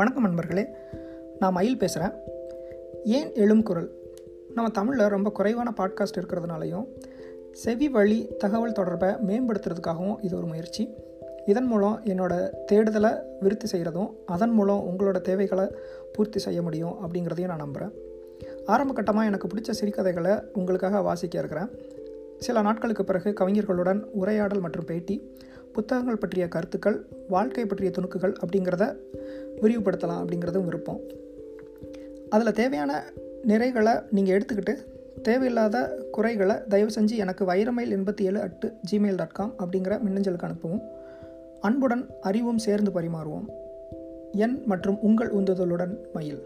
வணக்கம் நண்பர்களே நான் மயில் பேசுகிறேன் ஏன் எழும் குரல்? நம்ம தமிழில் ரொம்ப குறைவான பாட்காஸ்ட் இருக்கிறதுனாலையும் செவி வழி தகவல் தொடர்பை மேம்படுத்துறதுக்காகவும் இது ஒரு முயற்சி. இதன் மூலம் என்னோடய தேடுதலை விருத்தி செய்கிறதும் அதன் மூலம் உங்களோட தேவைகளை பூர்த்தி செய்ய முடியும் அப்படிங்கிறதையும் நான் நம்புகிறேன் ஆரம்ப கட்டமாக எனக்கு பிடிச்ச சிறுகதைகளை உங்களுக்காக வாசிக்க இருக்கிறேன். சில நாட்களுக்கு பிறகு கவிஞர்களுடன் உரையாடல் மற்றும் பேட்டி புத்தகங்கள் பற்றிய கருத்துக்கள் வாழ்க்கை பற்றிய துணுக்குகள் அப்படிங்கிறத விரிவுபடுத்தலாம் அப்படிங்கிறதும் விருப்பம். அதில் தேவையான நிறைகளை நீங்கள் எடுத்துக்கிட்டு தேவையில்லாத குறைகளை தயவு செஞ்சு எனக்கு வைரமைல் எண்பத்தி ஏழு அட்டு ஜிமெயில் டாட் காம் அப்படிங்கிற மின்னஞ்சலுக்கு அனுப்பவும். அன்புடன் அறிவும் சேர்ந்து பரிமாறுவோம். என் மற்றும் உங்கள் உந்துதலுடன் மயில்.